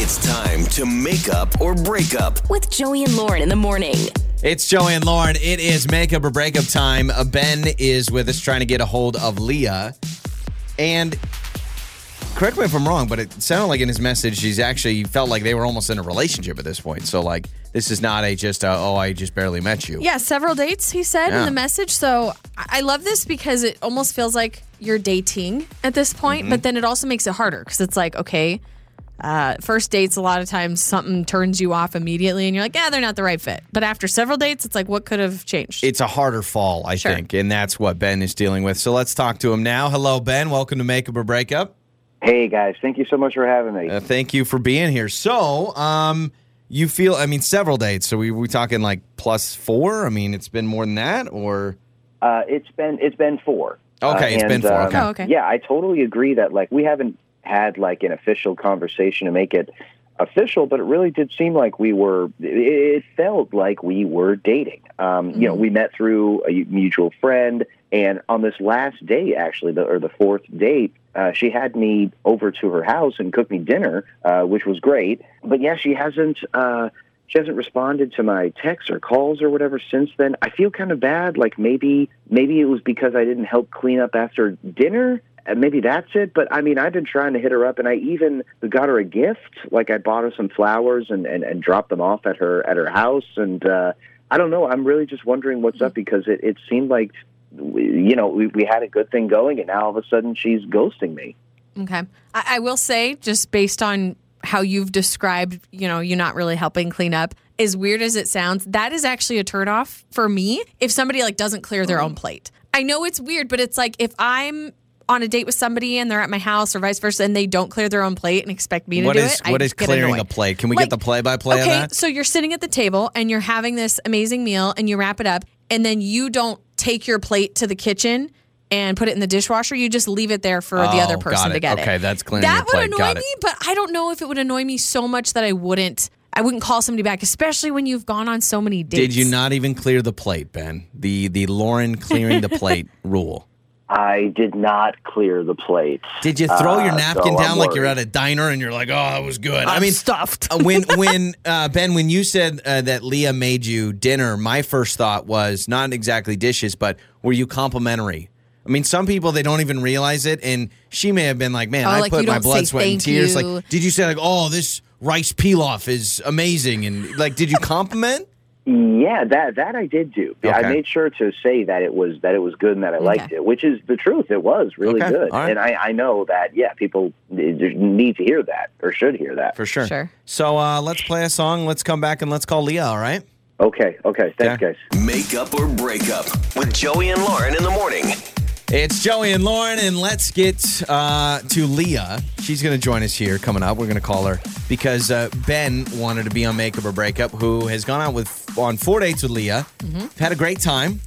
It's time to make up or break up. With Joey and Lauren in the morning. It's Joey and Lauren. It is makeup or breakup time. Uh, Ben is with us trying to get a hold of Leah. And correct me if I'm wrong, but it sounded like in his message, he's actually felt like they were almost in a relationship at this point. So, like, this is not a just, a, oh, I just barely met you. Yeah, several dates, he said Yeah. in the message. So I I love this because it almost feels like you're dating at this point, Mm-hmm. but then it also makes it harder because it's like, okay, uh, first dates, a lot of times something turns you off immediately and you're like, yeah, they're not the right fit. But after several dates, it's like, what could have changed? It's a harder fall, I Sure. think. And that's what Ben is dealing with. So, let's talk to him now. Hello, Ben. Welcome to Makeup or Breakup. Hey guys, thank you so much for having me. Uh, thank you for being here. So, um, you feel, I mean, several dates. So, we we talking like plus four? I mean, it's been more than that, or? Uh, it's been it's been four. Okay, Uh, it's been and, four. um, Oh, okay. Yeah, I totally agree that like we haven't had like an official conversation to make it official, but it really did seem like we were. It, felt like we were dating. Um, You know, we met through a mutual friend, and on this last date, actually, the, or the fourth date, uh, she had me over to her house and cooked me dinner, uh, which was great. But yeah, she hasn't. Uh, she hasn't responded to my texts or calls or whatever since then. I feel kind of bad. Like maybe maybe it was because I didn't help clean up after dinner. And maybe that's it. But I mean, I've been trying to hit her up, and I even got her a gift. Like I bought her some flowers and and, and dropped them off at her at her house. And uh, I don't know. I'm really just wondering what's up because it, it seemed like we, you know we, we had a good thing going, and now all of a sudden she's ghosting me. Okay. I, I will say, just based on how you've described, you know, you're not really helping clean up, as weird as it sounds, that is actually a turnoff for me if somebody like doesn't clear their own plate. I know it's weird, but it's like if I'm on a date with somebody and they're at my house or vice versa and they don't clear their own plate and expect me to What do is it. what I is clearing a plate? Can we Like, get the play by play okay, of that? so you're sitting at the table and you're having this amazing meal and you wrap it up and then you don't take your plate to the kitchen and put it in the dishwasher. You just leave it there for the Oh, other got person it. to get it. Okay, that's clearing That would plate. annoy Got it. me, but I don't know if it would annoy me so much that I wouldn't. I wouldn't call somebody back, especially when you've gone on so many dates. Did you not even clear the plate, Ben? The the Lauren clearing the plate rule. I did not clear the plate. Did you throw your Uh, napkin so down I'm like you're at a diner and you're like, oh, that was good? I I'm mean, stuffed. uh, when when uh, Ben, when you said uh, that Leah made you dinner, my first thought was not exactly dishes, but were you complimentary? I mean, some people they don't even realize it, and she may have been like, "Man, Oh, I like put my blood, sweat, and tears." you. Like, did you say like, "Oh, this rice pilaf is amazing," and like, did you compliment? Yeah, that that I did do. Okay. I made sure to say that it was that it was good and that I liked Okay. it, which is the truth. It was really Okay, good, all right. and I, I know that yeah, people need to hear that or should hear that. For sure. Sure. So uh, let's play a song. Let's come back and let's call Leah. All right. Okay, okay, thanks, Okay. guys. Make up or break up with Joey and Lauren in the morning. It's Joey and Lauren, and let's get uh, to Leah. She's going to join us here coming up. We're going to call her because uh, Ben wanted to be on Makeup or Breakup, who has gone out with on four dates with Leah, mm-hmm. had a great time,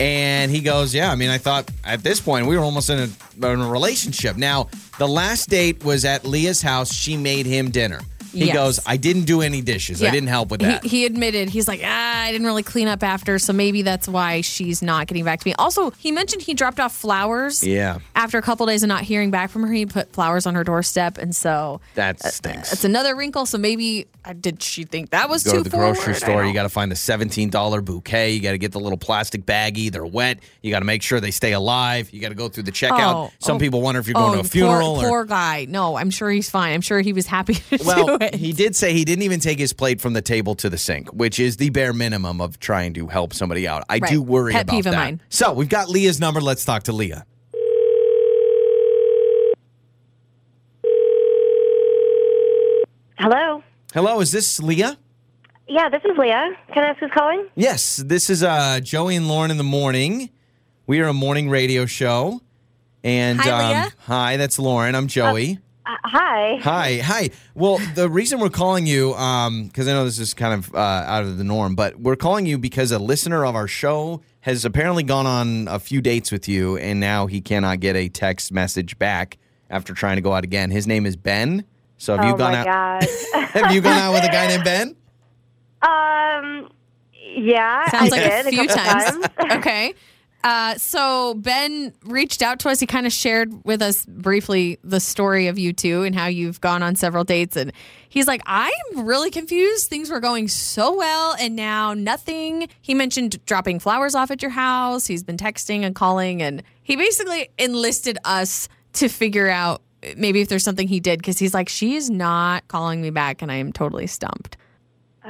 and he goes, "Yeah, I mean, I thought at this point we were almost in a, in a relationship." Now, the last date was at Leah's house. She made him dinner. He Yes. goes, "I didn't do any dishes. I didn't help with that." He, he admitted he's like, ah, I didn't really clean up after, so maybe that's why she's not getting back to me. Also, he mentioned he dropped off flowers. Yeah. After a couple days of not hearing back from her, he put flowers on her doorstep, and so that stinks. it's another wrinkle. So maybe uh, did she think that was go too to the forward? grocery store. You got to find the seventeen dollar bouquet. You got to get the little plastic baggie. They're wet. You got to make sure they stay alive. You got to go through the checkout. Oh, Some oh, people wonder if you're going to oh, a funeral. Poor, or, poor guy. No, I'm sure he's fine. I'm sure he was happy to well, do it. he did say he didn't even take his plate from the table to the sink, which is the bare minimum of trying to help somebody out. I Right. do worry Pet about peeve of that. mine. So we've got Leah's number. Let's talk to Leah. Hello. Hello, is this Leah? Yeah, this is Leah. Can I ask who's calling? Yes, this is uh, Joey and Lauren in the morning. We are a morning radio show. And Hi, um, Leah. hi, that's Lauren. I'm Joey. Uh, hi. Hi, hi. Well, the reason we're calling you, because I know this is kind of uh, out of the norm, but we're calling you because a listener of our show has apparently gone on a few dates with you, and now he cannot get a text message back after trying to go out again. His name is Ben. So have oh you gone my out? god. Have you gone out with a guy named Ben? um. Yeah. Sounds I like did a few couple times. okay. Uh, so Ben reached out to us. He kind of shared with us briefly the story of you two and how you've gone on several dates. And he's like, I'm really confused. Things were going so well, and now nothing. He mentioned dropping flowers off at your house. He's been texting and calling, and he basically enlisted us to figure out maybe if there's something he did because he's like, she's not calling me back, and I am totally stumped.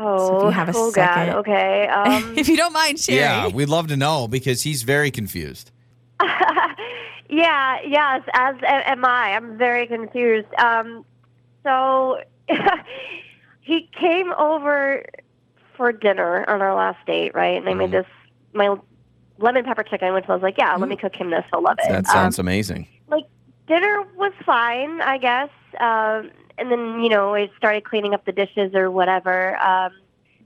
Oh, you have a oh second. God. Okay. Um, if you don't mind sharing. Yeah, we'd love to know because he's very confused. yeah. Yes. As am I. I'm very confused. Um, so he came over for dinner on our last date, right? And I made this my lemon pepper chicken, which I was like, yeah, let me cook him this. He'll love it. That Um, sounds amazing. like dinner was fine, I guess. Um, and then you know I started cleaning up the dishes or whatever. Um,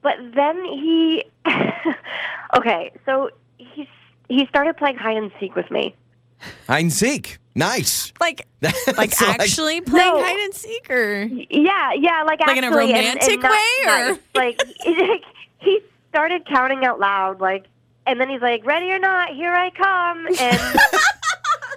but then he, okay, so he he started playing hide and seek with me. Hide and seek. Nice. Like, That's like actually playing No. hide and seek or Yeah, yeah, like Like in a actually, and- romantic and not way, or- nice. like, like he started counting out loud, like, and then he's like, "Ready or not, here I come," and.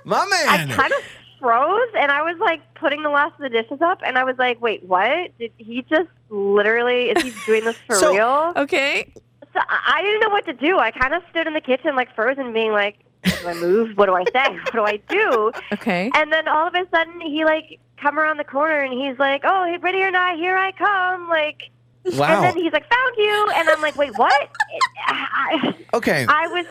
my I man. kind of froze and I was like putting the last of the dishes up and I was like, wait, what? Did he just literally, is he doing this for So- real? okay. So I I didn't know what to do. I kind of stood in the kitchen like frozen being like, what do I move? What do I say? What do I do? Okay. And then all of a sudden he like come around the corner and he's like, oh, hey, ready or not, here I come. Like, Wow. and then he's like, found you. And I'm like, wait, what? I, Okay. I was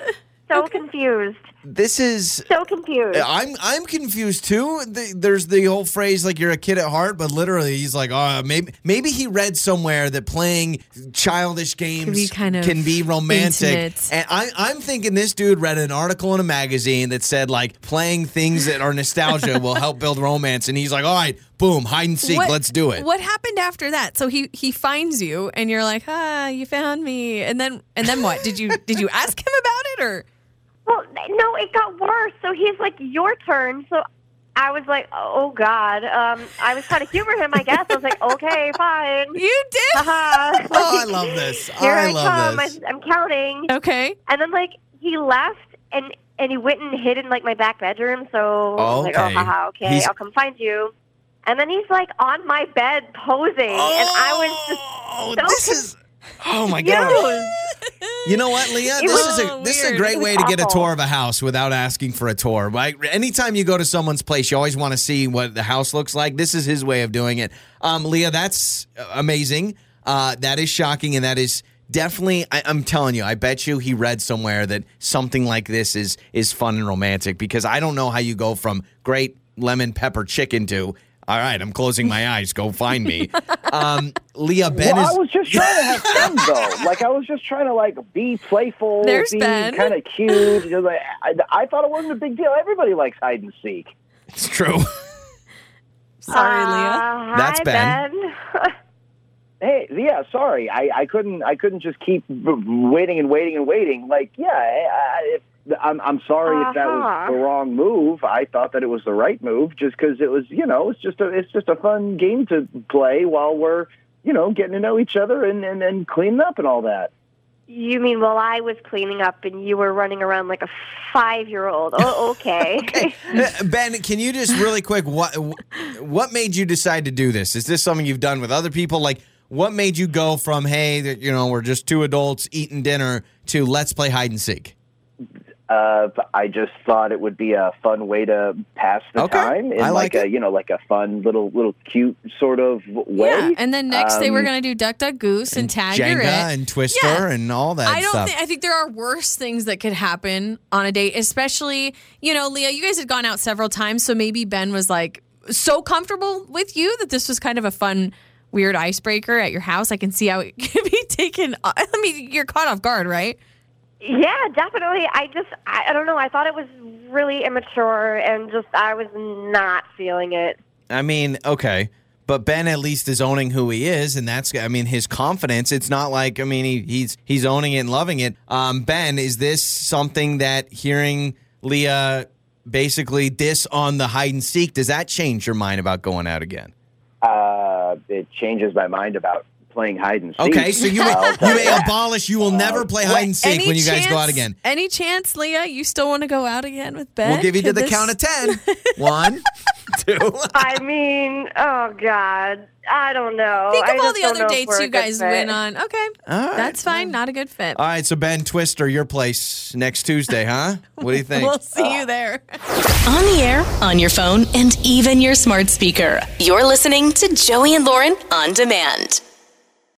so confused. This is So confused. I'm I'm confused too. The, there's the whole phrase like you're a kid at heart, but literally he's like, oh, maybe maybe he read somewhere that playing childish games be kind of can be romantic. intimate. And I, I'm thinking this dude read an article in a magazine that said like playing things that are nostalgia will help build romance, and he's like, all right, boom, hide and seek, What- let's do it. What happened after that? So he he finds you and you're like, ah, you found me. And then and then what? Did you did you ask him about it or Well, no, it got worse. So he's like, "Your turn." So I was like, "Oh God." Um, I was trying to humor him, I guess. I was like, "Okay, fine." you did? Haha. Oh, I love this. Here I I, love come. this. I, I'm counting, Okay. and then like he left, and and he went and hid in like my back bedroom. So I was like, "Oh, Okay. haha, okay, He's- I'll come find you." And then he's like on my bed posing, and I was just Oh, so this is. Oh my god. You know what, Leah? It This is a this is a great way to get a tour of a house without asking for a tour. Right? Anytime you go to someone's place, you always want to see what the house looks like. This is his way of doing it. Um, Leah, that's amazing. Uh, that is shocking, and that is definitely. I, I'm telling you, I bet you he read somewhere that something like this is is fun and romantic. Because I don't know how you go from great lemon pepper chicken to. All right, I'm closing my eyes. Go find me. Um, Leah, Ben well, is. I was just trying to have fun though. Like I was just trying to like be playful, There's be Ben. kind of cute. You know, like, I, I thought it wasn't a big deal. Everybody likes hide and seek. It's true. Sorry, Uh, Leah. That's hi, Ben. Hey, yeah, sorry, I, I couldn't I couldn't just keep waiting and waiting and waiting. Like, yeah, I, I, if, I'm I'm sorry if that was Uh-huh. the wrong move. I thought that it was the right move, just because it was you know it's just a it's just a fun game to play while we're you know getting to know each other and and, and cleaning up and all that. You mean while I was cleaning up and you were running around like a five year old? Oh, okay. Okay, Ben, can you just really quick what what made you decide to do this? Is this something you've done with other people? Like, what made you go from hey, that you know, we're just two adults eating dinner to let's play hide and seek? Uh, I just thought it would be a fun way to pass the Okay. time in I like like, a it. you know like a fun little little cute sort of way. Yeah. And then next day we're Um, gonna do Duck Duck Goose and, tag your it. And Twister Yeah. and all that I don't stuff. think I think there are worse things that could happen on a date, especially, you know, Leah, you guys had gone out several times, so maybe Ben was like so comfortable with you that this was kind of a fun weird icebreaker at your house. I can see how it could be taken I mean, you're caught off guard, right? yeah, definitely. I just, I, I don't know. I thought it was really immature and just, I was not feeling it. I mean, okay. But Ben at least is owning who he is, and that's I mean his confidence. It's not like I mean he, he's he's owning it and loving it. Um, ben, is this something that hearing Leah basically diss on the hide and seek does that change your mind about going out again? Changes my mind about playing hide and seek. Okay, so you may, you may abolish. You will uh, never play hide and seek when you guys go out again. Any chance, Leah, you still want to go out again with Ben? We'll give you to the this- count of ten. One, two. I mean, oh God, I don't know. Think I of all the other dates you guys fit. went on. Okay, All right. that's fine. Not a good fit. All right, so Ben Twister, your place next Tuesday, huh? What do you think? We'll see you there. On the air, on your phone, and even your smart speaker. You're listening to Joey and Lauren on demand.